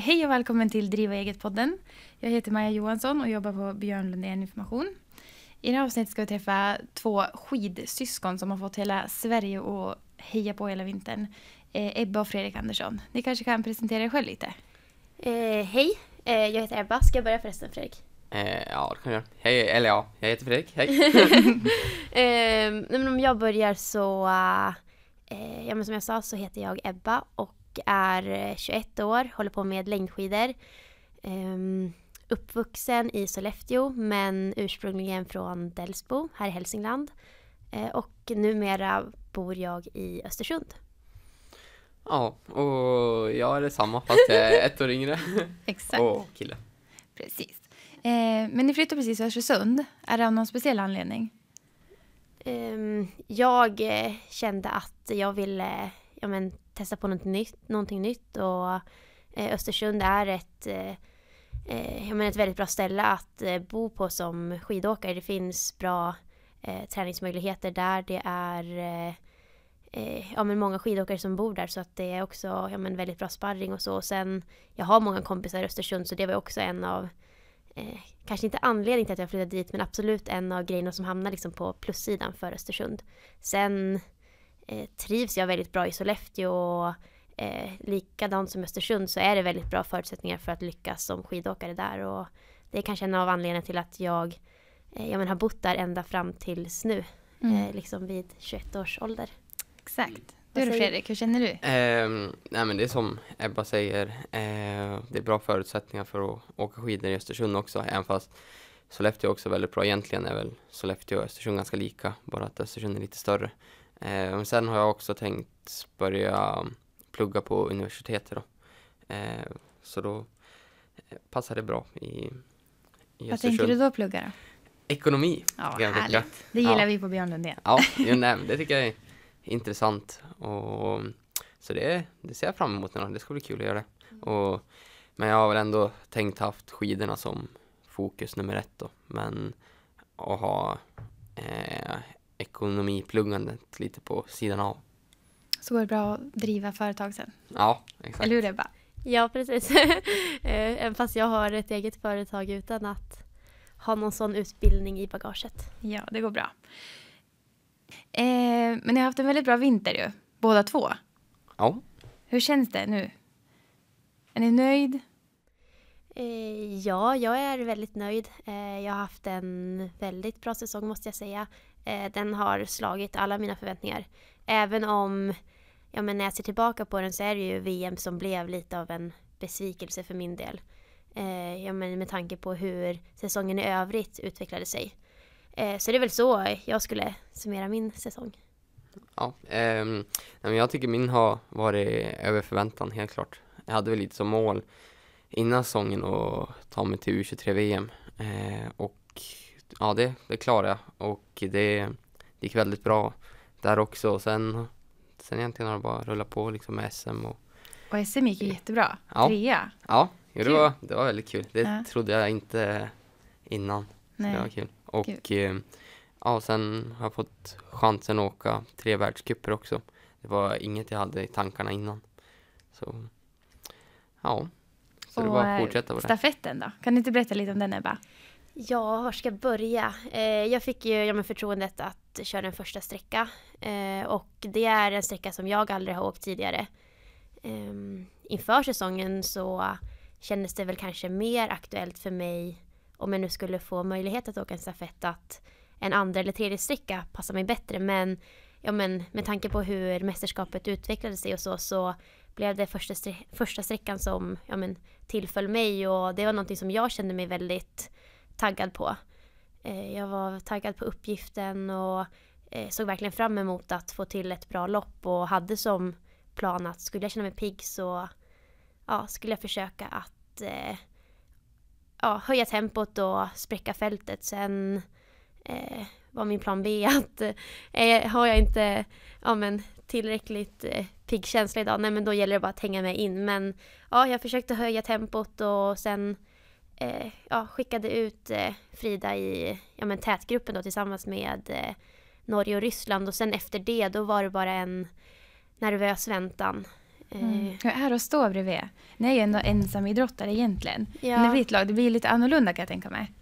Hej och välkommen till Driva eget-podden. Jag heter Maja Johansson och jobbar på Björn Lundén Information. I det här avsnittet ska vi träffa två skidsyskon som har fått hela Sverige att heja på hela vintern. Eh, Ebba och Fredrik Andersson. Ni kanske kan presentera er själv lite? Eh, hej, eh, jag heter Ebba. Ska jag börja förresten Fredrik? Eh, ja, det kan jag. Hej, eller ja, jag heter Fredrik. Hej. eh, men om jag börjar så, eh, ja men som jag sa så heter jag Ebba och är 21 år, håller på med längdskidor. Um, uppvuxen i Sollefteå men ursprungligen från Delsbo här i Hälsingland. Uh, och numera bor jag i Östersund. Ja, och jag är detsamma fast jag är ett år yngre. Exakt. Och kille. Precis. Eh, men ni flyttade precis till Östersund. Är det av någon speciell anledning? Um, jag eh, kände att jag ville ja, men, testa på något nytt, någonting nytt och eh, Östersund är ett, eh, eh, jag menar ett väldigt bra ställe att eh, bo på som skidåkare. Det finns bra eh, träningsmöjligheter där. Det är eh, eh, ja, men många skidåkare som bor där så att det är också ja, men väldigt bra sparring och så. Och sen, jag har många kompisar i Östersund så det var också en av eh, kanske inte anledning till att jag flyttade dit men absolut en av grejerna som hamnar liksom på plussidan för Östersund. Sen eh, trivs jag väldigt bra i Sollefteå och eh, likadant som Östersund så är det väldigt bra förutsättningar för att lyckas som skidåkare där och det är kanske en av anledningarna till att jag, eh, jag men, har bott där ända fram tills nu, mm. eh, liksom vid 21 års ålder. Exakt. Du då Fredrik, hur känner du? Eh, nej men det är som Ebba säger, eh, det är bra förutsättningar för att åka skidor i Östersund också, även fast Sollefteå är också väldigt bra. Egentligen är väl Sollefteå och Östersund ganska lika, bara att Östersund är lite större. Eh, sen har jag också tänkt börja plugga på universitetet då. Eh, så då eh, passar det bra i, i Vad Östersund. tänker du då plugga då? Ekonomi. Ja, härligt. Det gillar ja. vi på Björn Lundén. Ja, jo, nej, det tycker jag är intressant. Och, så det, det ser jag fram emot nu Det ska bli kul att göra det. Och, men jag har väl ändå tänkt haft skidorna som fokus nummer ett då. Men att ha eh, ekonomipluggandet lite på sidan av. Så går det bra att driva företag sen? Ja, exakt. Eller hur Ebba? Ja, precis. Eh, även fast jag har ett eget företag utan att ha någon sån utbildning i bagaget. Ja, det går bra. Eh, men ni har haft en väldigt bra vinter ju, båda två. Ja. Hur känns det nu? Är ni nöjd? Eh, ja, jag är väldigt nöjd. Eh, jag har haft en väldigt bra säsong måste jag säga. Eh, den har slagit alla mina förväntningar. Även om, ja men när jag ser tillbaka på den så är det ju VM som blev lite av en besvikelse för min del. Eh, ja men med tanke på hur säsongen i övrigt utvecklade sig. Eh, så det är väl så jag skulle summera min säsong. Ja, eh, jag tycker min har varit över förväntan helt klart. Jag hade väl lite som mål innan säsongen att ta mig till U23-VM. Eh, och ja, det, det klarade jag och det, gick väldigt bra där också. Och sen, sen egentligen har det bara rullat på liksom med SM. Och, och SM gick ju jättebra. Ja. Trea. Ja, det var, det var väldigt kul. Det ja. trodde jag inte innan. Nej. Det var kul. Och kul. Eh, ja, sen har jag fått chansen att åka tre världscuper också. Det var inget jag hade i tankarna innan. Så ja, så och det var att fortsätta på det. Stafetten då? Kan du inte berätta lite om den Ebba? Ja, var ska jag börja? Eh, jag fick ju ja, förtroendet att köra en första sträcka. Eh, och det är en sträcka som jag aldrig har åkt tidigare. Eh, inför säsongen så kändes det väl kanske mer aktuellt för mig om jag nu skulle få möjlighet att åka en stafett att en andra eller tredje sträcka passar mig bättre. Men, ja, men med tanke på hur mästerskapet utvecklade sig och så, så blev det första, första sträckan som ja, men, tillföll mig och det var någonting som jag kände mig väldigt taggad på. Eh, jag var taggad på uppgiften och eh, såg verkligen fram emot att få till ett bra lopp och hade som plan att skulle jag känna mig pigg så ja, skulle jag försöka att eh, ja, höja tempot och spräcka fältet. Sen eh, var min plan B att eh, eh har jag inte ja, men, tillräckligt eh, pigg känsla idag, nej men då gäller det bara att hänga med in. Men ja, jag försökte höja tempot och sen eh, ja, skickade ut eh, Frida i ja, men, tätgruppen då, tillsammans med eh, Norge och Ryssland och sen efter det då var det bara en nervös väntan. Eh, Mm. Hur är det att stå bredvid? Ni är ju ändå ensamidrottare egentligen. Ja. Ett lag, det blir lite annorlunda kan jag tänka mig.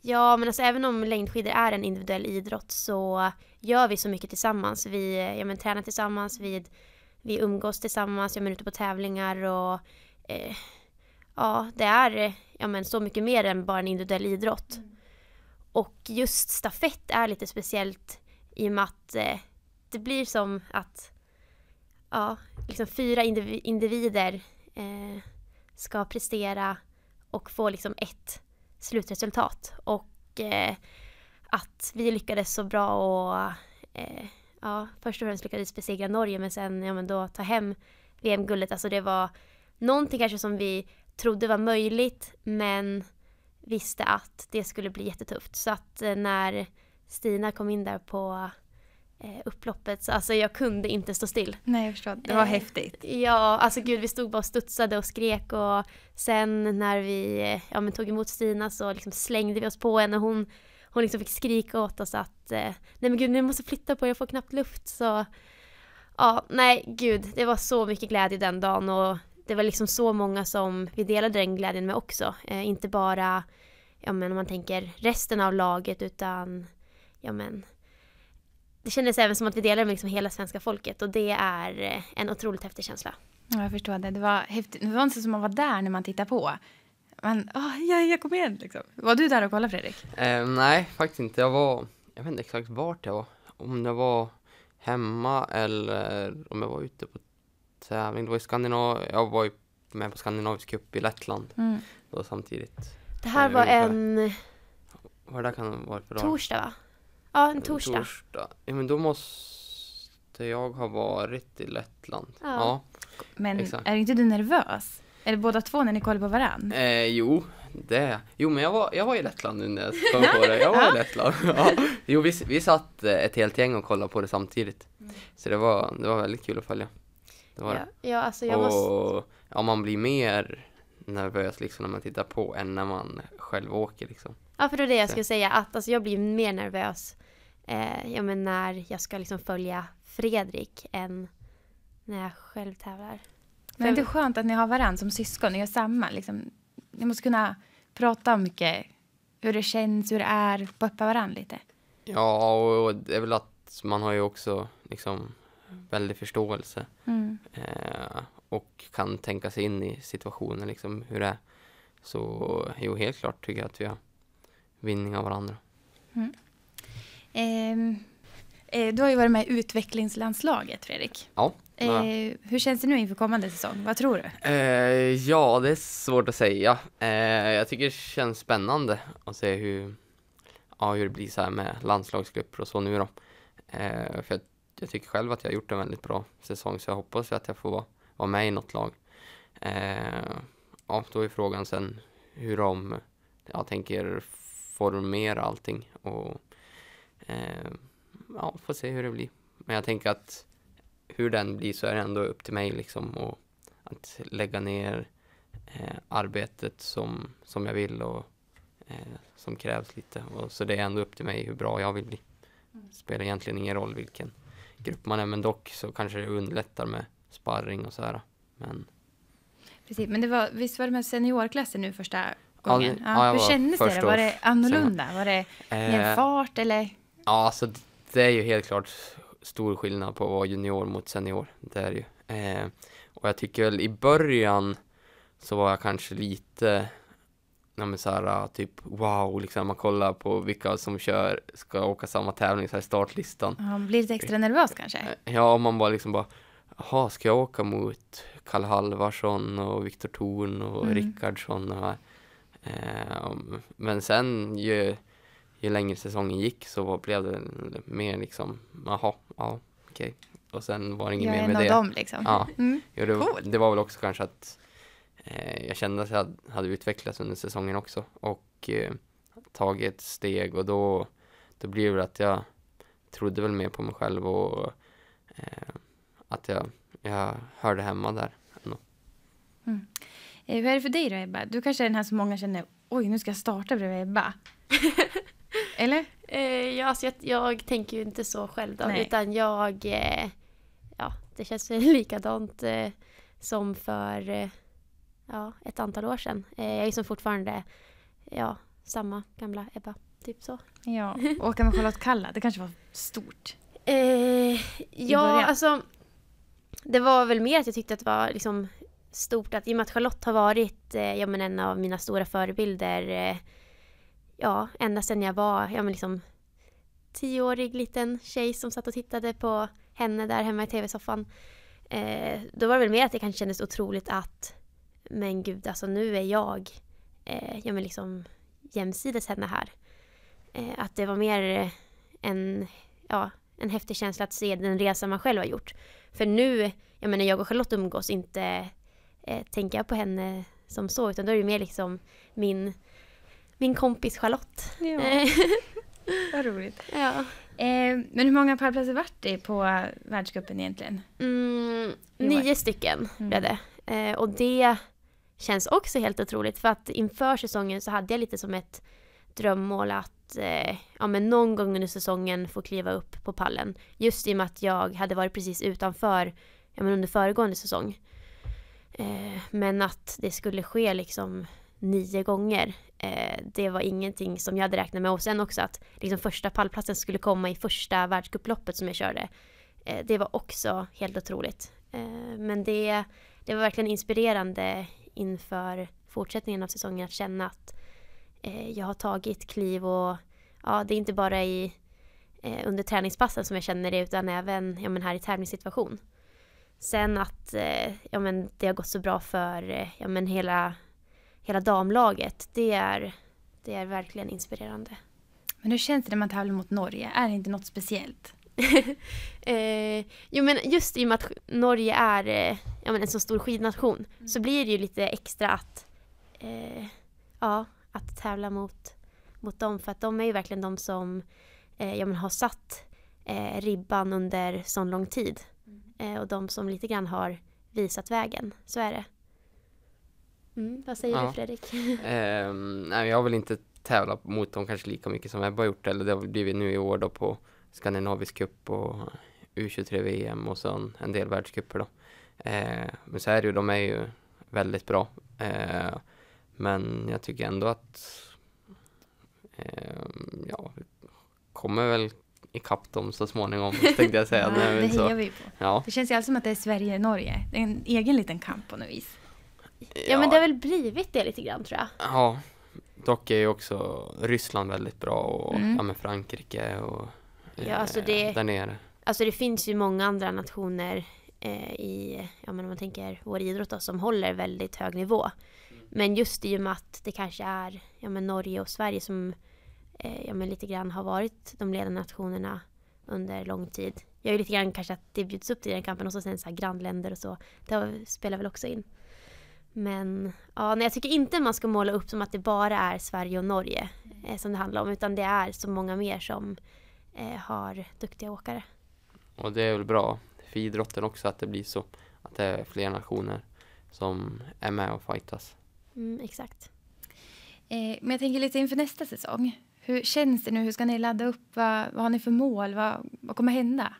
Ja, men alltså även om längdskidor är en individuell idrott så gör vi så mycket tillsammans. Vi ja, men, tränar tillsammans, vi, vi umgås tillsammans, ja, men, ute på tävlingar och eh, ja, det är eh, ja, men, så mycket mer än bara en individuell idrott. Och just stafett är lite speciellt i och med att eh, det blir som att ja, liksom fyra indiv- individer eh, ska prestera och få liksom ett slutresultat. Och eh, att vi lyckades så bra och eh, ja, först och främst lyckades besegra Norge men sen ja, men då ta hem VM-guldet. Alltså det var någonting kanske som vi trodde var möjligt men visste att det skulle bli jättetufft. Så att eh, när Stina kom in där på eh, upploppet så alltså jag kunde inte stå still. Nej, jag förstår. Det var Eh, häftigt. Ja, alltså gud vi stod bara och studsade och skrek och sen när vi eh, ja, men tog emot Stina så liksom slängde vi oss på henne. Hon, hon liksom fick skrika åt oss att eh, nej men gud ni måste flytta på jag får knappt luft. Så ja, nej gud, det var så mycket glädje den dagen och det var liksom så många som vi delade den glädjen med också. Eh, inte bara, ja men om man tänker resten av laget utan, ja men det kändes även som att vi delade med liksom hela svenska folket och det är eh, en otroligt häftig känsla. Ja, jag förstår det. Det var häftigt. Det var inte som att man var där när man tittar på. Men, åh, ja, jag kom igen liksom. Var du där och kollade Fredrik? Eh, nej, faktiskt inte. Jag var, jag vet inte exakt vart jag var. Om det var hemma eller om jag var ute på tävling. Det var i Skandinavien. Jag var ju med på Skandinavisk cup i Lettland Mm. då samtidigt. Det här var ungefär. en Vad det där kan varit för dag? torsdag va? Ja, en torsdag. Torsdag. Ja, men då måste jag ha varit i Lettland. Ja. Ja. Men Exakt. är inte du nervös? Eller båda två när ni kollar på varann? Eh, jo, det. Jo, men jag var, jag var i Lettland nu när jag kom på det. Jag var i Lettland. Ja. Jo, vi, vi satt eh, ett helt gäng och kollade på det samtidigt. Så det var, det var väldigt kul att följa. Det var Ja, det. ja alltså jag måste... Och ja, man blir mer nervös liksom när man tittar på än när man själv åker liksom. Ja, för det är det jag skulle säga. Att alltså, jag blir mer nervös eh, ja, men när jag ska liksom följa Fredrik än när jag själv tävlar. Men det är skönt att ni har varann som syskon och gör samma. Liksom. Ni måste kunna prata om mycket. Hur det känns, hur det är. Peppa varann lite. Ja, och det är väl att man har ju också liksom väldig förståelse Mm. eh, och kan tänka sig in i situationen liksom hur det är. Så jo, helt klart tycker jag att vi har vinning av varandra. Ehm, eh, du har ju varit med i utvecklingslandslaget, Fredrik. Ja. Eh, ja. hur känns det nu inför kommande säsong? Vad tror du? Eh, ja, det är svårt att säga. Eh, jag tycker det känns spännande att se hur, ja, hur det blir så här med landslagsgrupper och så nu då. Eh, för jag, tycker själv att jag har gjort en väldigt bra säsong så jag hoppas att jag får vara, vara med i något lag. Eh, ja, då är frågan sen hur de jag tänker formera allting och eh, ja, får se hur det blir. Men jag tänker att hur den blir så är det ändå upp till mig liksom och att lägga ner eh, arbetet som, som jag vill och eh, som krävs lite. Och så det är ändå upp till mig hur bra jag vill bli. Spelar egentligen ingen roll vilken grupp man är men dock så kanske det underlättar med sparring och så här. Men Precis, men det var, visst var det med seniorklassen nu första Ja, gången? det- ja, jag hur kändes det? då? Var det annorlunda? Var det mer eh, fart eller? Ja, alltså det är ju helt klart stor skillnad på att vara junior mot senior. Det är ju. Eh, och jag tycker väl i början så var jag kanske lite, ja men så här, typ wow, liksom man kollar på vilka som kör, ska åka samma tävling så här startlistan. Ja, blir lite extra nervös kanske? Eh, Ja, och man bara liksom bara, jaha, ska jag åka mot Kalle Halvarsson och Viktor Thorn och Mm. Rickardsson och här. Eh, men sen ju, ju längre säsongen gick så blev det mer liksom, jaha, ja, okej. Och sen var det inget Jag är mer en med av det. dem liksom. Ja, Mm. jo, det, Coolt. det var väl också kanske att eh, jag kände att jag hade, utvecklats under säsongen också och eh, tagit ett steg och då, då blir det att jag trodde väl mer på mig själv och eh, att jag, jag hörde hemma där. ändå. Eh, Hur är det för dig då Ebba? Du kanske är den här som många känner, oj nu ska jag starta bredvid Ebba. Eller? Eh, ja, alltså jag, jag tänker ju inte så själv då, Nej. utan jag, eh, ja, det känns likadant eh, som för eh, ja, ett antal år sedan. Eh, jag är liksom fortfarande ja, samma gamla Ebba, typ så. Ja, åka med Charlotte Kalla, det kanske var stort. Eh, ja, början? alltså det var väl mer att jag tyckte att det var liksom stort att i och med att Charlotte har varit eh, ja, men en av mina stora förebilder eh, ja, ända sedan jag var ja, men liksom tioårig liten tjej som satt och tittade på henne där hemma i tv-soffan. Eh, då var det väl mer att det kanske kändes otroligt att men gud, alltså nu är jag eh, ja, men liksom jämsides henne här. Eh, att det var mer en, ja, en häftig känsla att se den resa man själv har gjort. För nu, jag menar jag och Charlotte umgås inte eh, tänker jag på henne som så utan då är det mer liksom min, min kompis Charlotte. Ja, vad roligt. ja. Eh, men hur många pallplatser vart det på världscupen egentligen? Mm, nio stycken Mm. blev det. Eh, och det känns också helt otroligt för att inför säsongen så hade jag lite som ett drömmål att eh, ja, men någon gång under säsongen få kliva upp på pallen. Just i och med att jag hade varit precis utanför ja, men under föregående säsong. Eh, men att det skulle ske liksom nio gånger. Eh, det var ingenting som jag hade räknat med. Och sen också att liksom första pallplatsen skulle komma i första världscuploppet som jag körde. Eh, det var också helt otroligt. Eh, men det, det var verkligen inspirerande inför fortsättningen av säsongen att känna att eh, jag har tagit kliv och ja, det är inte bara i, eh, under träningspassen som jag känner det utan även ja, men här i tävlingssituation. Sen att eh, ja, men det har gått så bra för eh, ja, men hela, hela damlaget, det är, det är verkligen inspirerande. Men hur känns det när man tävlar mot Norge? Är det inte något speciellt? eh, jo men just i och med att Norge är eh, ja, men en så stor skidnation så blir det ju lite extra att, eh, ja, att tävla mot, mot dem. För att de är ju verkligen de som eh, ja, men har satt eh, ribban under sån lång tid. Eh, och de som lite grann har visat vägen. Så är det. Mm, vad säger Ja. du Fredrik? Ehm, nej, jag väl inte tävlat mot dem kanske lika mycket som Ebba har gjort. Eller det har blivit nu i år då på Skandinavisk cup och U23-VM och så en, del världscuper då. Eh, men så är det ju, de är ju väldigt bra. Eh, men jag tycker ändå att ehm, ja, vi kommer väl ikapp dem så småningom tänkte jag säga. Ja, Nej, det så, hejar vi på. ja, Det känns ju alltid som att det är Sverige-Norge. Det är en egen liten kamp på något vis. Ja men det har väl blivit det lite grann tror jag. Ja, dock är ju också Ryssland väldigt bra och Mm. ja, Frankrike och Ja, alltså det- där nere. Alltså det finns ju många andra nationer eh, i, ja men om man tänker vår idrott då, som håller väldigt hög nivå. Men just i och med att det kanske är ja men Norge och Sverige som eh, ja men lite grann har varit de ledande nationerna under lång tid. Jag är lite grann kanske att det bjuds upp till den kampen och så sen så här grannländer och så. Det spelar väl också in. Men ja, nej, jag tycker inte man ska måla upp som att det bara är Sverige och Norge eh, som det handlar om. Utan det är så många mer som eh, har duktiga åkare. Och det är väl bra för idrotten också att det blir så. Att det är fler nationer som är med och fightas. Mm, exakt. Eh, men jag tänker lite inför nästa säsong. Hur känns det nu? Hur ska ni ladda upp? Vad, vad har ni för mål? Vad, vad kommer hända?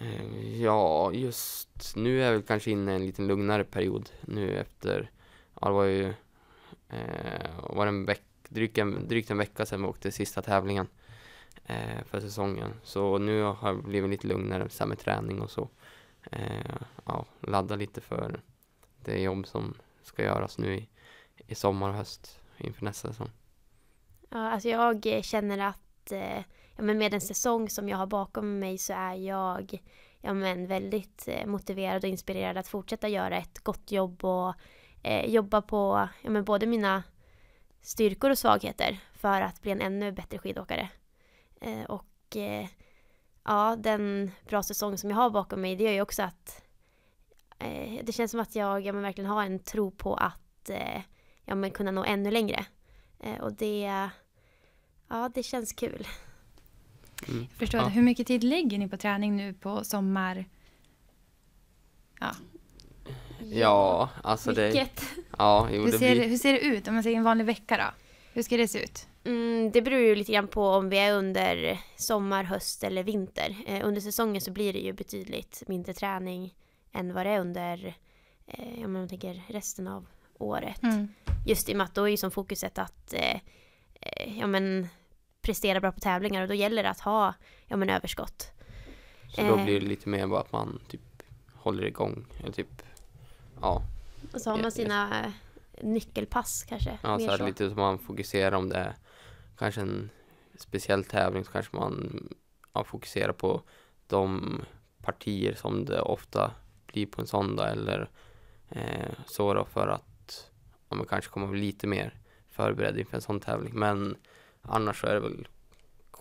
Eh, Ja, just nu är väl kanske inne i en lite lugnare period nu efter, ja det var ju, eh, var en veck, drygt, en, drygt en vecka sedan vi åkte sista tävlingen eh, för säsongen. Så nu har jag blivit lite lugnare så med träning och så. Eh, ja, ladda lite för det jobb som ska göras nu i, i sommar och höst inför nästa säsong. Ja, alltså jag eh, känner att eh, ja, men med den säsong som jag har bakom mig så är jag ja, men väldigt eh, motiverad och inspirerad att fortsätta göra ett gott jobb och eh, jobba på ja, men både mina styrkor och svagheter för att bli en ännu bättre skidåkare. Eh, och eh, ja, den bra säsong som jag har bakom mig det gör ju också att eh, det känns som att jag ja, men verkligen har en tro på att eh, ja, men kunna nå ännu längre. Eh, och det, ja, det känns kul. Mm. Jag förstår Ja. det. Hur mycket tid lägger ni på träning nu på sommar? Ja, alltså det, Mycket. ja, jo, Hur det ser, blir, hur ser det ut om man säger en vanlig vecka då? Hur ska det se ut? Mm, det beror ju lite grann på om vi är under sommar, höst eller vinter. Eh, under säsongen så blir det ju betydligt mindre träning än vad det är under eh, om man tänker resten av året. Mm. Just i och med att då är ju som fokuset att eh, ja, men, prestera bra på tävlingar och då gäller det att ha ja, men, överskott. Så då Eh. blir det lite mer bara att man typ håller igång. Eller typ, ja, Och så har man sina nyckelpass kanske. ja så så. lite som man fokuserar om det är kanske en speciell tävling så kanske man ja, fokuserar på de partier som det ofta blir på en sån dag eller eh, så då för att ja, man kanske kommer bli lite mer förberedd inför en sån tävling. Men annars så är det väl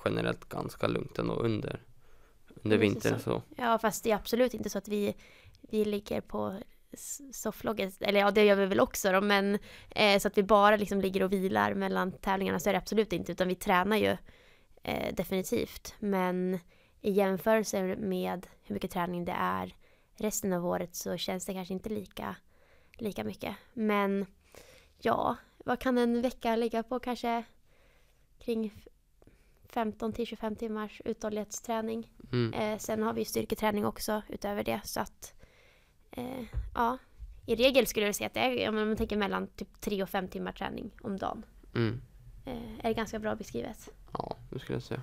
generellt ganska lugnt ändå under, under vintern. Så. Ja, fast det är absolut inte så att vi, vi ligger på sofflogget, eller ja det gör vi väl också då, men eh, så att vi bara liksom ligger och vilar mellan tävlingarna så är det absolut inte, utan vi tränar ju eh, definitivt. Men i jämförelse med hur mycket träning det är resten av året så känns det kanske inte lika, lika mycket. Men ja, vad kan en vecka ligga på? Kanske kring 15 till 25 timmars uthållighetsträning. Mm. Eh, sen har vi styrketräning också utöver det. Så att, eh, ja, i regel skulle jag säga att det är, om man tänker mellan typ 3 och 5 timmar träning om dagen. Mm. Eh, är det ganska bra beskrivet. Ja, det skulle jag säga.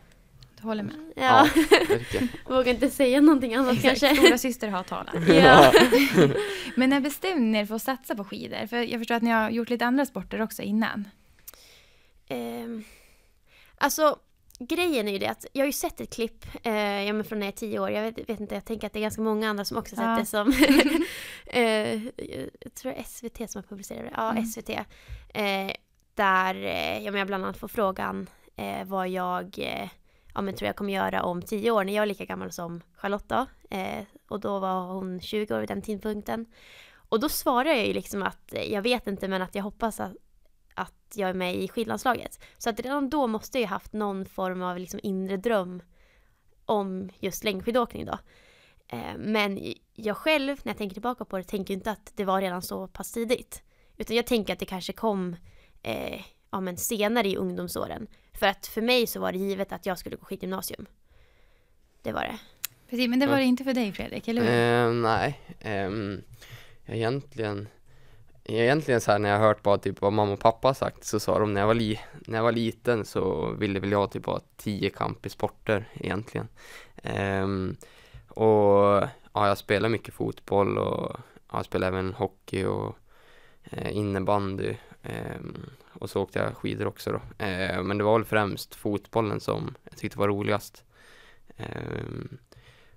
Du håller med? Ja, jag. vågar inte säga någonting annat Exakt, kanske. stora syster har talat. Ja. Men när bestämde ni er för att satsa på skidor? För jag förstår att ni har gjort lite andra sporter också innan. Ehm, alltså, grejen är ju det att jag har ju sett ett klipp eh, ja, men från när jag är tio år. Jag vet, vet inte, jag tänker att det är ganska många andra som också sett Ja. det som... eh, jag tror det är SVT som har publicerat det. Ja, Mm. SVT. Eh, där eh, ja, men jag bland annat får frågan eh, vad jag eh, ja, men tror jag kommer göra om tio år när jag är lika gammal som Charlotta. Och då var hon 20 år vid den tidpunkten. Och då svarar jag ju liksom att jag vet inte men att jag hoppas att, att jag är med i skidlandslaget. Så att redan då måste jag ju haft någon form av liksom inre dröm om just längdskidåkning då. Eh, men jag själv, när jag tänker tillbaka på det, tänker inte att det var redan så pass tidigt. Utan jag tänker att det kanske kom eh, ja, men senare i ungdomsåren. För att för mig så var det givet att jag skulle gå skidgymnasium. Det var det. Precis, men det var Ja. det inte för dig Fredrik, eller hur? Eh, nej, ehm, egentligen Egentligen så här när jag har hört bara typ vad mamma och pappa har sagt så sa de när jag var, li- när jag var liten så ville väl jag typ ha tio kamp i sporter egentligen. Um, och ja, jag spelar mycket fotboll och ja, jag spelar även hockey och eh, innebandy. Um, och så åkte jag skidor också då. Uh, men det var väl främst fotbollen som jag tyckte var roligast. Um,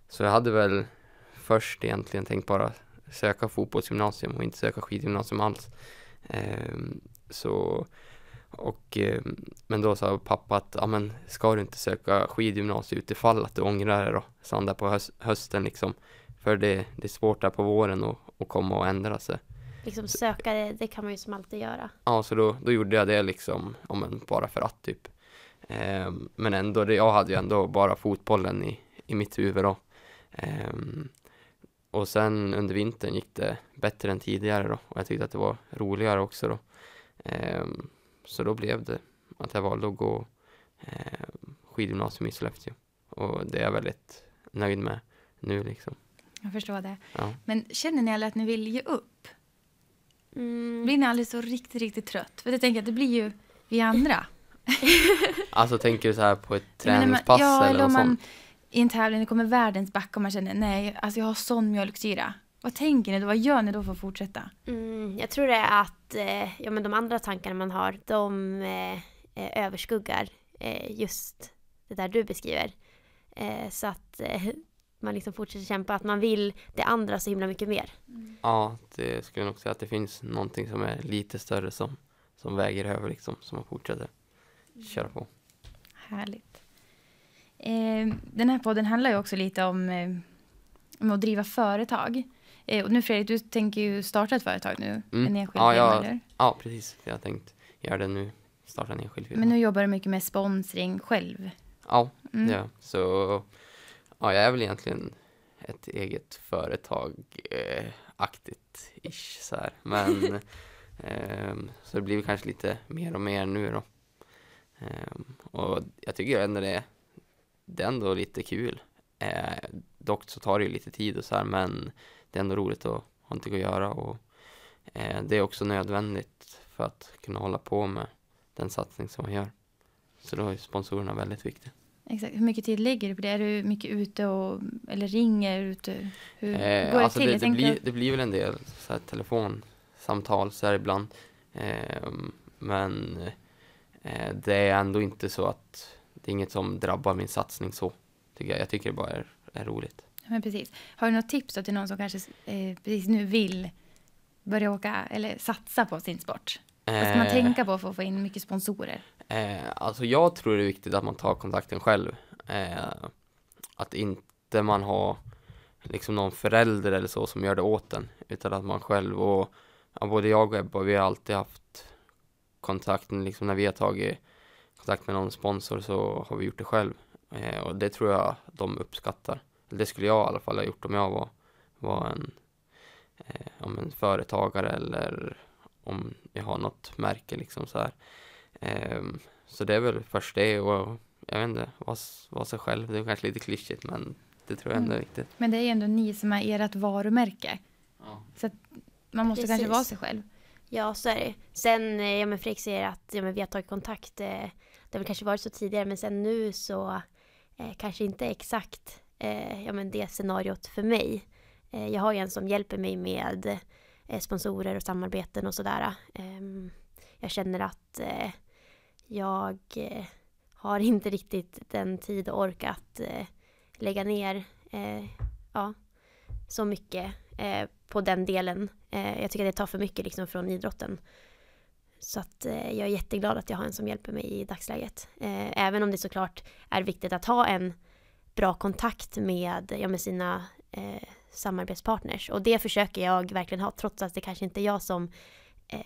så jag hade väl först egentligen tänkt bara söka fotbollsgymnasium och inte söka skidgymnasium alls. Ehm, så, och, ehm, men då sa pappa att, ja men ska du inte söka skidgymnasium utifall att du ångrar dig då? Sa han där på höst, hösten liksom. För det, det är svårt där på våren att, att komma och ändra sig. Liksom söka det, det kan man ju som alltid göra. Ja, så då, då gjorde jag det liksom, ja men bara för att typ. Ehm, men ändå, det, jag hade ju ändå bara fotbollen i, i mitt huvud då. Ehm, och sen under vintern gick det bättre än tidigare då och jag tyckte att det var roligare också då. Ehm, så då blev det att jag valde att gå ehm, skidgymnasium i Sollefteå. Och det är jag väldigt nöjd med nu liksom. Jag förstår det. Ja. Men känner ni aldrig att ni vill ge upp? Mm. Blir ni aldrig så riktigt, riktigt trött? För jag tänker att det blir ju vi andra. Alltså tänker du så här på ett menar, man- träningspass ja, eller eller något man sånt? I en tävling det kommer världens back och man känner nej, alltså jag har sån mjölksyra. Vad tänker ni då? Vad gör ni då för att fortsätta? Mm, jag tror det är att eh, ja, men de andra tankarna man har, de eh, eh, överskuggar eh, just det där du beskriver. Eh, så att eh, man liksom fortsätter kämpa, att man vill det andra så himla mycket mer. Ja, det skulle jag nog säga att det finns någonting som är lite större som, som väger över liksom, som man fortsätter köra på. Härligt. Eh, den här podden handlar ju också lite om, eh, om att driva företag. Eh, och nu Fredrik, du tänker ju starta ett företag nu. Mm. En enskild Ja, firma, jag- eller? Ja, precis. Jag har tänkt göra det nu, starta en enskild firma. Men nu jobbar du mycket med sponsring själv. Ja, Mm. ja, så ja, jag är väl egentligen ett eget företag eh, aktigt ish så här. Men ehm, så det blir kanske lite mer och mer nu då. Ehm, och jag tycker ändå det, det är ändå lite kul. Eh, dock så tar det ju lite tid och så här, men det är ändå roligt att ha någonting att göra och eh, det är också nödvändigt för att kunna hålla på med den satsning som man gör. Så då är sponsorerna väldigt viktiga. Exakt. Hur mycket tid lägger du på det? Är du mycket ute och, eller ringer ute? Hur Eh, går det alltså till? det, Jag det, tänkte- blir, det blir väl en del så här, telefonsamtal så här ibland. Ehm, men eh, det är ändå inte så att det är inget som drabbar min satsning så. Tycker jag. jag tycker det bara är, är roligt. Ja, Men precis. Har du något tips då till någon som kanske eh, precis nu vill börja åka eller satsa på sin sport? Vad ska man Eh, tänka på för att få in mycket sponsorer? Eh, alltså jag tror det är viktigt att man tar kontakten själv. Eh, att inte man har liksom någon förälder eller så som gör det åt en. Utan att man själv och ja, både jag och Ebba, vi har alltid haft kontakten liksom när vi har tagit kontakt med någon sponsor så har vi gjort det själv. Eh, och det tror jag de uppskattar. Det skulle jag i alla fall ha gjort om jag var, var en, eh, om en företagare eller om jag har något märke liksom så här. Ehm, så det är väl först det och jag vet inte, vara var sig själv. Det är kanske lite klyschigt men det tror jag ändå är Mm. viktigt. Men det är ju ändå ni som är ert varumärke. Så att man måste kanske Precis. vara sig själv. Ja, så är det. Sen, eh, ja men Fredrik säger att ja, men vi har tagit kontakt. Eh, det har väl kanske varit så tidigare, men sen nu så eh, kanske inte exakt eh, ja, men det scenariot för mig. Eh, jag har ju en som hjälper mig med eh, sponsorer och samarbeten och sådär. Ehm, jag känner att eh, jag eh, har inte riktigt den tid och ork att eh, lägga ner eh, ja, så mycket eh, på den delen. Eh, jag tycker att det tar för mycket liksom från idrotten. Så att eh, jag är jätteglad att jag har en som hjälper mig i dagsläget. Eh, även om det såklart är viktigt att ha en bra kontakt med, ja, med sina eh, samarbetspartners. Och det försöker jag verkligen ha trots att det kanske inte är jag som eh,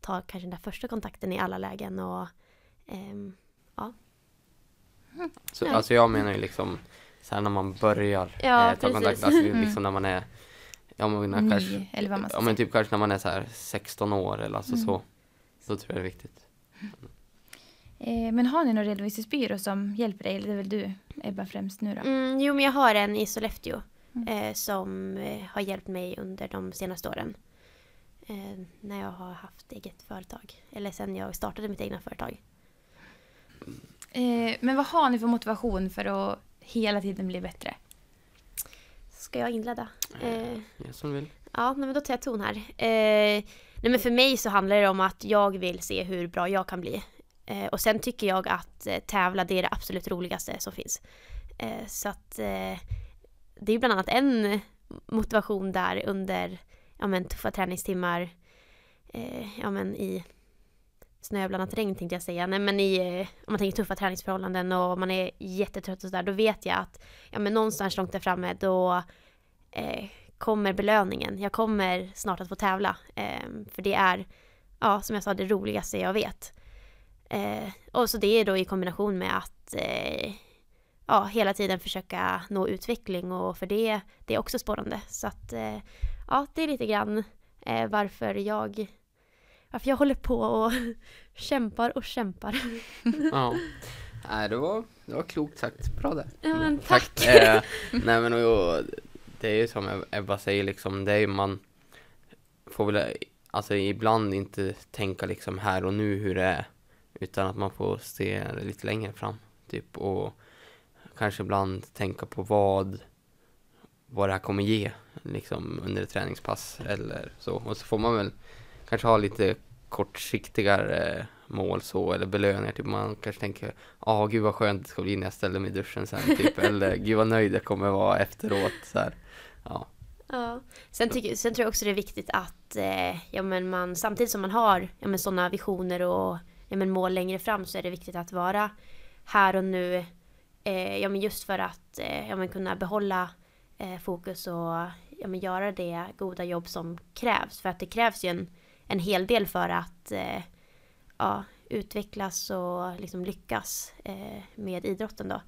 tar kanske den där första kontakten i alla lägen. Och, ehm, Så, Ja. Alltså jag menar ju liksom så här när man börjar Ja, eh, ta kontakt, alltså Mm. liksom när man är Ja men, Ny, kanske, eller vad man ska ja, men typ kanske när man är så här 16 år eller alltså Mm. så. Så tror jag det är viktigt. Eh, men har ni någon redovisningsbyrå som hjälper dig? Eller det är väl du, Ebba, främst nu då? Mm, jo, men jag har en i Sollefteå Mm. eh, som eh, har hjälpt mig under de senaste åren. Eh, när jag har haft eget företag. Eller sen jag startade mitt egna företag. Eh, men vad har ni för motivation för att hela tiden bli bättre? Ska jag inleda? Eh, Jag som vill. ja, men då tar jag ton här. Nej, men för mig så handlar det om att jag vill se hur bra jag kan bli. Eh, och sen tycker jag att eh, tävla det är det absolut roligaste som finns. Eh, så att eh, det är bland annat en motivation där under ja, men, tuffa träningstimmar. Eh, ja, men i snöblandat regn tänkte jag säga. Nej, men i, eh, om man tänker tuffa träningsförhållanden och man är jättetrött och sådär. Då vet jag att ja, men någonstans långt där framme då eh, kommer belöningen. Jag kommer snart att få tävla. Eh, för det är, ja, som jag sa, det roligaste jag vet. Eh, och så det är då i kombination med att eh, ja, hela tiden försöka nå utveckling och för det, det är också sporrande. Så att eh, ja, det är lite grann varför jag varför jag håller på och kämpar och kämpar. Ja. Nej, det var, det var klokt sagt. Bra där. Ja, men tack. eh, nej men och, det är ju som Ebba säger liksom, det är ju man får väl alltså ibland inte tänka liksom här och nu hur det är. Utan att man får se lite längre fram. Typ och kanske ibland tänka på vad vad det här kommer ge liksom under ett träningspass eller så. Och så får man väl kanske ha lite kortsiktigare mål så eller belöningar. Typ man kanske tänker, ja gud vad skönt det ska bli när jag ställer mig i duschen sen. Typ. eller gud vad nöjd jag kommer vara efteråt. Så här. Ja. Ja. Sen, tycker, sen tror jag också det är viktigt att eh, ja, men man, samtidigt som man har ja, men sådana visioner och ja, men mål längre fram så är det viktigt att vara här och nu. Eh, ja, men just för att eh, ja, men kunna behålla eh, fokus och ja, men göra det goda jobb som krävs. För att det krävs ju en, en hel del för att eh, ja, utvecklas och liksom lyckas eh, med idrotten. Då.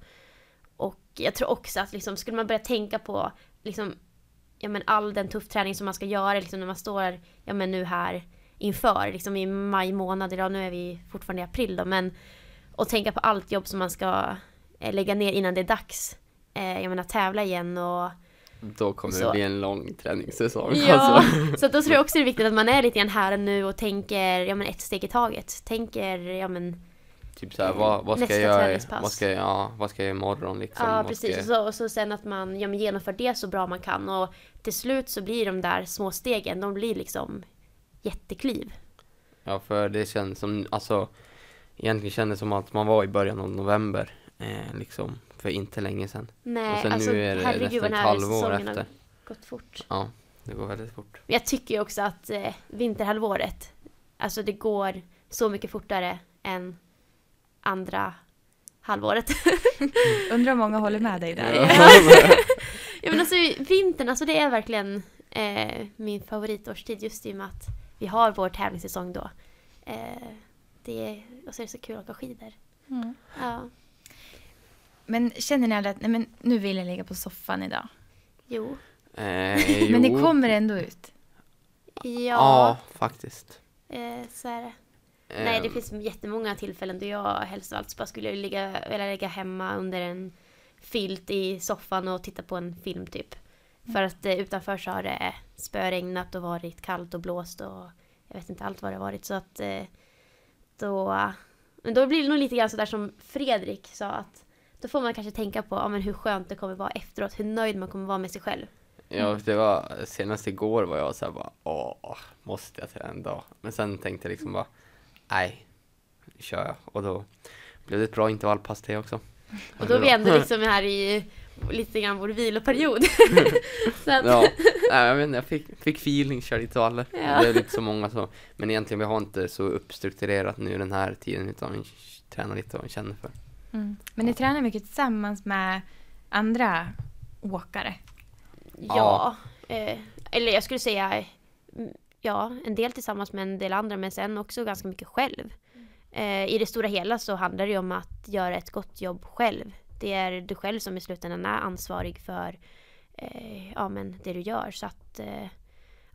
Och jag tror också att liksom, skulle man börja tänka på liksom, ja, men all den tuff träning som man ska göra liksom, när man står ja, men nu här inför liksom, i maj månad, idag nu är vi fortfarande i april då, men och tänka på allt jobb som man ska eh, lägga ner innan det är dags. Eh, jag menar tävla igen och Då kommer Så. det bli en lång träningssäsong. Ja, Alltså. så då tror jag också det är viktigt att man är lite grann här och nu och tänker ja, men ett steg i taget. Tänker ja, men, Typ såhär, vad, vad ska jag göra? Vad ska jag, ja, vad ska jag göra imorgon liksom? ja precis. Ska Och, så, och så sen att man ja, genomför det så bra man kan och till slut så blir de där små stegen, de blir liksom jättekliv. Ja, för det känns som, alltså egentligen kändes som att man var i början av november, eh, liksom, för inte länge sedan. Nej, och sen alltså nu är det herregud nästan ett halvår säsongen har efter. gått fort. Ja, det går väldigt fort. Jag tycker ju också att eh, vinterhalvåret, alltså det går så mycket fortare än andra halvåret. Undrar om många håller med dig där. ja men alltså vintern, alltså det är verkligen eh, min favoritårstid just i och med att vi har vår tävlingssäsong då. Eh, det är, och så är det så kul att åka skidor. Mm. Ja, Men känner ni aldrig att nej, men nu vill jag ligga på soffan idag? jo. Eh, Men det jo. kommer ändå ut. Ja, Ja, faktiskt. eh, så är det. Nej, det finns jättemånga tillfällen då jag helst av allt bara skulle ligga, vilja ligga hemma under en filt i soffan och titta på en film typ. För att eh, utanför så har det spöregnat och varit kallt och blåst och jag vet inte allt vad det har varit så att eh, då, men då blir det nog lite grann sådär som Fredrik sa att då får man kanske tänka på ja, men hur skönt det kommer vara efteråt, hur nöjd man kommer vara med sig själv. Ja, det var senast igår var jag så här bara, åh, måste jag träna en dag? Men sen tänkte jag liksom bara, nej, nu kör jag. Och då blev det ett bra intervallpass det också. Och då är vi ändå liksom här i lite grann vår viloperiod. så att, Ja, nej, jag inte, jag fick, fick feeling, körde intervaller. Ja. Det är lite så många så. Men egentligen, vi har inte så uppstrukturerat nu den här tiden, utan vi tränar lite vad vi känner för. Mm. Men ni tränar mycket tillsammans med andra åkare. Ja, eh, eller jag skulle säga ja, en del tillsammans med en del andra men sen också ganska mycket själv. Eh, I det stora hela så handlar det ju om att göra ett gott jobb själv. Det är du själv som i slutändan är ansvarig för eh, ja, men det du gör. Så att eh,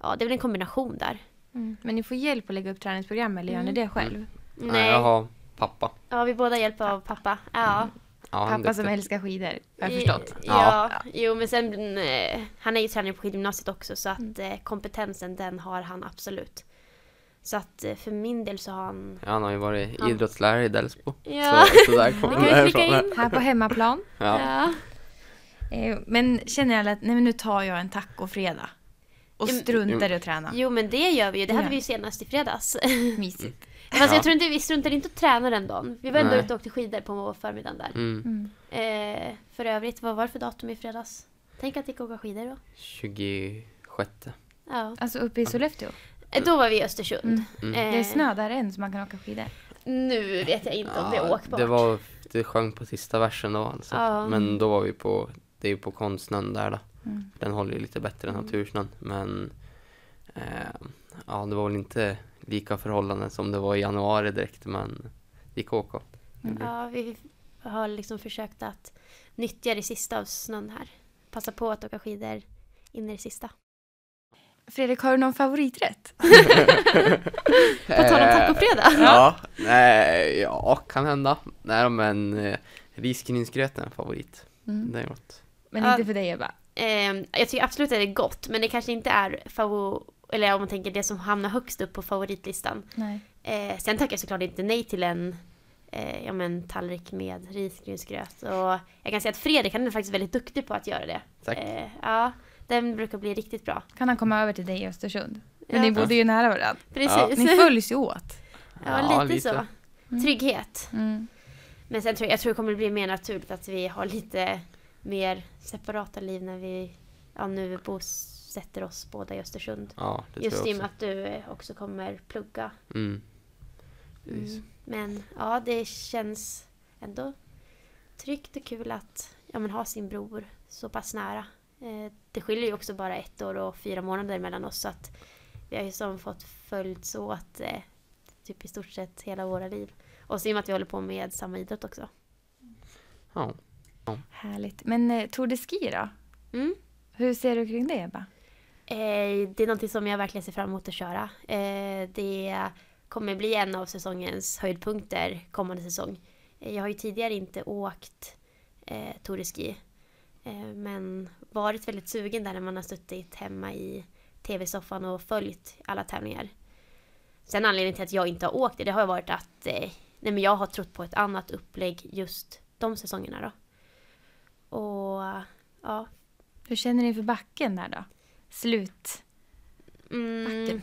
ja, det är väl en kombination där. Mm. Men ni får hjälp att lägga upp träningsprogram eller gör ni Mm. det själv? Nej, jag har pappa. Ja, vi båda hjälp av pappa. Ja. Ja, han Pappa som älskar skidor, har jag förstått. Ja, Ja. jo men sen eh, han är ju tränare på skidgymnasiet också så att Mm. eh, kompetensen den har han absolut. Så att eh, för min del så har han Ja, han har ju varit Ja. idrottslärare i Delsbo. Ja. Så, så där kommer det ifrån. in. Här på hemmaplan. Ja. Ja. Eh, Men känner alla att nej, men nu tar jag en tacofredag och struntar i att träna? Jo men det gör vi ju, det hade Ja. vi ju senast i fredags. Mysigt. Fast Ja. jag tror inte vi struntade inte att träna den dagen. Vi var ändå Nej. ute och åkte skidor på förmiddagen där. Mm. Mm. Eh, för övrigt, vad var det för datum i fredags? Tänk att det gick åka skidor då. 26. Ja. Alltså uppe i Sollefteå. Eh, Då var vi i Östersund. Mm. Mm. Eh, Det är snö där än så man kan åka skidor. Nu vet jag inte om det är åkbart. det var, det sjöng på sista versen då alltså. Ja. Men då var vi på, det är ju på konstsnön där då. Mm. Den håller ju lite bättre än Mm. natursnön. Men eh, ja, det var väl inte lika förhållanden som det var i januari direkt. Men det gick åka. Mm. Ja, vi har liksom försökt att nyttja det sista av snön här. Passa på att åka skidor in i det sista. Fredrik, har du någon favoriträtt? På tal om tacofredag. Ja, nej, ja, kan hända. Nej, men eh, risgrynsgröt är en favorit. Mm. Det är gott. Men inte för dig Ebba? Eh, jag tycker absolut att det är gott, men det kanske inte är favor... Eller om man tänker det som hamnar högst upp på favoritlistan. Nej. Eh, sen tackar jag såklart inte nej till en eh, ja, men, tallrik med risgrynsgröt. Och jag kan säga att Fredrik han är faktiskt väldigt duktig på att göra det. Tack. Eh, ja, den brukar bli riktigt bra. Kan han komma över till dig i Östersund? Men Ja. ni bodde ju nära varandra. Precis. Ni följs ju åt. Ja, Ja, lite, lite. så. Mm. Trygghet. Mm. Men sen tror jag, jag tror det kommer bli mer naturligt att vi har lite mer separata liv när vi ja, nu bosätter oss båda i Östersund. Ja, det Just i och med att du eh, också kommer plugga. Mm. Mm. Men ja, det känns ändå tryggt och kul att ja, men ha sin bror så pass nära. Eh, det skiljer ju också bara ett år och fyra månader mellan oss så att vi har ju som fått följts åt eh, typ i stort sett hela våra liv. Och så i och med att vi håller på med samma idrott också. Ja. Härligt. Men eh, Tour de Ski då? Mm. Hur ser du kring det Ebba? Eh, det är någonting som jag verkligen ser fram emot att köra. Eh, det kommer bli en av säsongens höjdpunkter kommande säsong. Eh, Jag har ju tidigare inte åkt eh, Tour de Ski. Eh, men varit väldigt sugen där när man har suttit hemma i tv-soffan och följt alla tävlingar. Sen anledningen till att jag inte har åkt det, det har ju varit att eh, nej men jag har trott på ett annat upplägg just de säsongerna då. Och ja. Hur känner ni inför backen där då? Slut. Mm,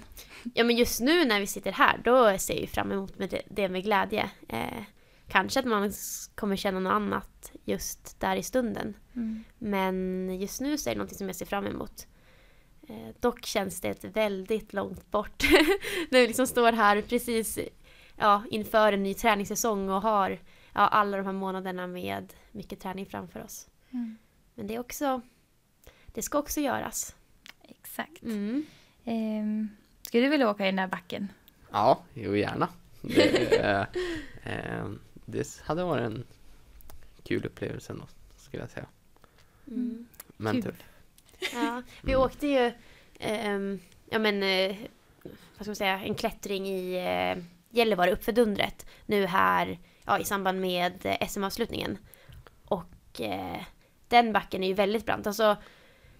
ja men just nu när vi sitter här då ser jag fram emot med det, med glädje. Eh, kanske att man kommer känna något annat just där i stunden. Mm. Men just nu så är det något som jag ser fram emot. Eh, dock känns det väldigt långt bort. när vi liksom står här precis ja, inför en ny träningssäsong och har ja, alla de här månaderna med mycket träning framför oss. Mm. Men det är också det ska också göras. Exakt. Mm. Ehm, skulle du vilja åka i den där backen? Ja, jo gärna. Det, eh, eh, det hade varit en kul upplevelse ändå, skulle jag säga. Mm. Men Kul. typ, Ja, vi åkte ju ehm, ja men eh, vad ska man säga, en klättring i eh, Gällivare uppför Dundret nu här ja, i samband med eh, SM-avslutningen. Och eh, den backen är ju väldigt brant. Alltså,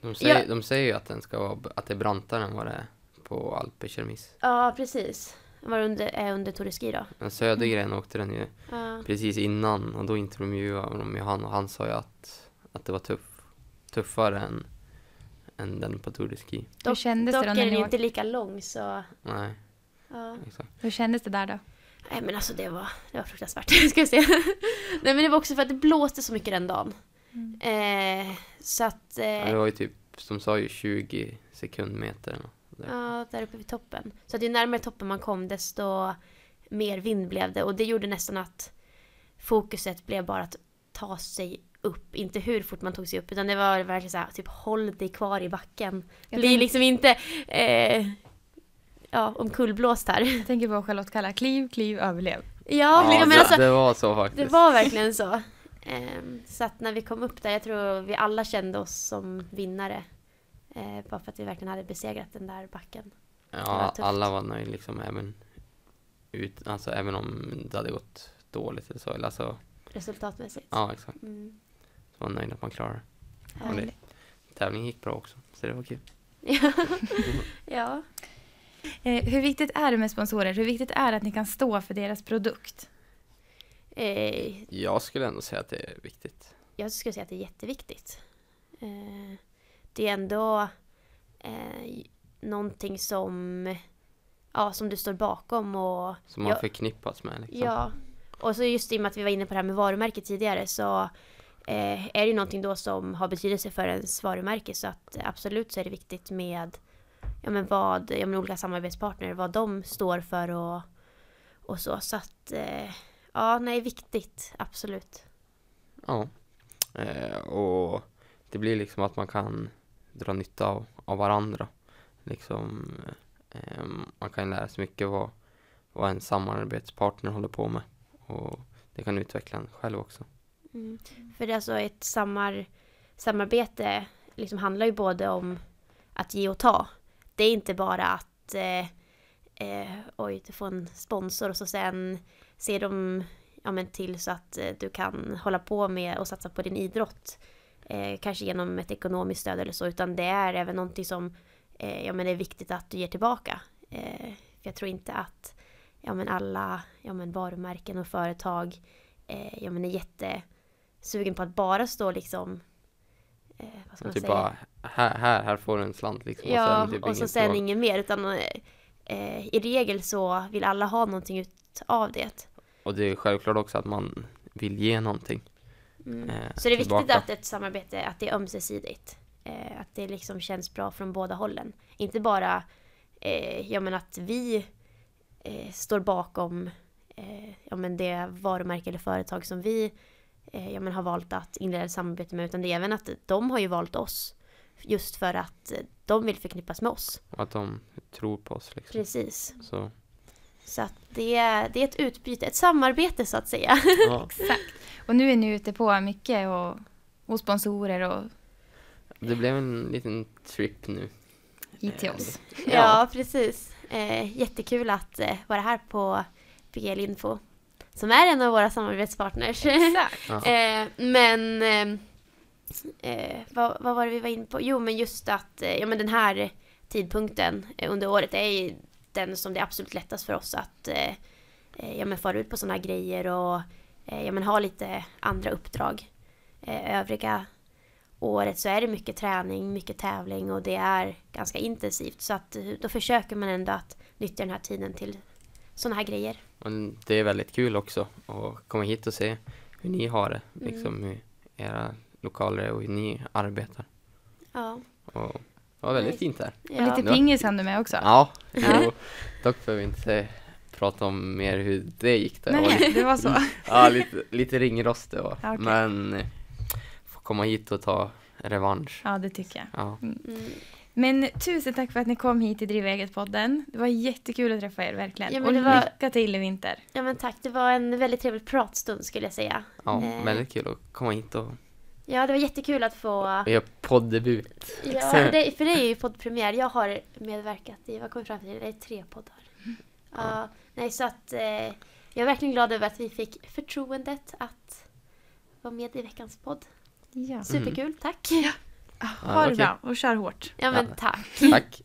de, säger, Ja. de säger ju att, den ska vara, att det är brantare än vad det är på Alpekermis. ja precis. Var under, är under Tour de Ski då. Den södra grejen åkte den ju Ja. precis innan och då intervjuade de ju han och han sa ju att, att det var tuff, tuffare än, än den på Tour de Ski. Hur kändes dock det då är när den ju inte lika lång så... Nej, Ja. exakt. Hur kändes det där då? Nej men alltså det var, det var fruktansvärt, ska jag säga. Nej men det var också för att det blåste så mycket den dagen. Mm. Eh, så att... Eh, Ja, det var ju typ, som sa ju 20 sekundmeter. där. Ja, där uppe vid toppen. Så att ju närmare toppen man kom desto mer vind blev det och det gjorde nästan att fokuset blev bara att ta sig upp. Inte hur fort man tog sig upp utan det var verkligen så här, typ håll dig kvar i backen. Jag Bli liksom inte eh, ja, omkullblåst här. Jag tänker på Charlotte Kalla, kliv, kliv, överlev. Ja, Ja, men det, alltså, det var så faktiskt. det var verkligen så. Ehm, så att när vi kom upp där, jag tror vi alla kände oss som vinnare. Eh, bara för att vi verkligen hade besegrat den där backen. var Ja, tufft. alla var nöjda liksom även ut, alltså även om det hade gått dåligt eller så. Eller alltså, Resultatmässigt. ja exakt. Mm. Så var nöjd att man klarade det. Tävlingen gick bra också, så det var kul. Ja. ja. Eh, hur viktigt är det med sponsorer? Hur viktigt är det att ni kan stå för deras produkt? Eh, Jag skulle ändå säga att det är viktigt. jag skulle säga att det är jätteviktigt. Eh, det är ändå eh, någonting som, ja, som du står bakom och Som man Ja. förknippas med liksom. ja. Och så just i och med att vi var inne på det här med varumärket tidigare så eh, är det ju någonting då som har betydelse för ens varumärke så att absolut så är det viktigt med ja, men vad, ja, men olika samarbetspartner, vad de står för och, och så. Så att eh, ja, nej, viktigt, absolut. Ja. Eh, och det blir liksom att man kan dra nytta av, av varandra. Liksom, eh, man kan lära sig mycket vad, vad en samarbetspartner håller på med. Och det kan utveckla en själv också. Mm. För det är alltså ett samar, samarbete liksom handlar ju både om att ge och ta. Det är inte bara att eh, eh, oj, du får en sponsor och så sen ser de ja, men till så att eh, du kan hålla på med och satsa på din idrott. Eh, kanske genom ett ekonomiskt stöd eller så, utan det är även någonting som eh, ja, men det är viktigt att du ger tillbaka. Eh, för jag tror inte att ja, men alla ja, men varumärken och företag eh, ja, men är jättesugen på att bara stå liksom eh, vad ska man typ säga? bara, här, här, här får du en slant liksom. Ja, och sen, typ och så sen inget mer utan i regel så vill alla ha någonting ut av det. Och det är självklart också att man vill ge någonting. Mm. Eh, Så det är viktigt tillbaka. att ett samarbete, att det är ömsesidigt. Eh, att det liksom känns bra från båda hållen. Inte bara, eh, ja men att vi eh, står bakom eh, ja men det varumärke eller företag som vi eh, ja men har valt att inleda ett samarbete med. Utan det är även att de har ju valt oss. Just för att de vill förknippas med oss. Och att de tror på oss liksom. Precis. Så, Så att det, är, det är ett utbyte, ett samarbete så att säga. ja. Exakt. Och nu är ni ute på mycket och, och sponsorer och Det blev en liten trip nu. hit till oss. Ja, precis. Eh, jättekul att eh, vara här på PGL Info. som är en av våra samarbetspartners. Exakt. Ja. Eh, men eh, eh, vad, vad var det vi var inne på? Jo, men just att eh, ja, men den här tidpunkten eh, under året är den som det är absolut lättast för oss att eh, eh, ja, men fara ut på sådana här grejer och eh, ja, men ha lite andra uppdrag. Eh, övriga året så är det mycket träning, mycket tävling och det är ganska intensivt. Så att eh, då försöker man ändå att nyttja den här tiden till sådana här grejer. Och det är väldigt kul också att komma hit och se hur ni har det, Mm. liksom hur era lokaler är och hur ni arbetar. Ja. Och det var väldigt Nej. fint här. Och ja. lite pingis hann du med också. Ja, jo, dock behöver vi inte prata om mer hur det gick. Där. Det var Nej, lite, det var så. ja, lite, lite ringrost det var. Ja, okej. Men eh, få komma hit och ta revansch. Ja, det tycker jag. Ja. Mm. Men tusen tack för att ni kom hit till Driva eget-podden. Det var jättekul att träffa er, verkligen. Ja, och det var- lycka till i vinter. Ja men tack, det var en väldigt trevlig pratstund skulle jag säga. Ja, Eh. väldigt kul att komma hit och Ja, det var jättekul att få... göra poddebut. Ja, det, för det är ju poddpremiär. Jag har medverkat i, vad kom vi fram till? Det är tre poddar. Ja, nej så att eh, jag är verkligen glad över att vi fick förtroendet att vara med i veckans podd. Ja. Superkul, tack. Ha det bra och kör hårt. Ja men Ja. tack. Tack.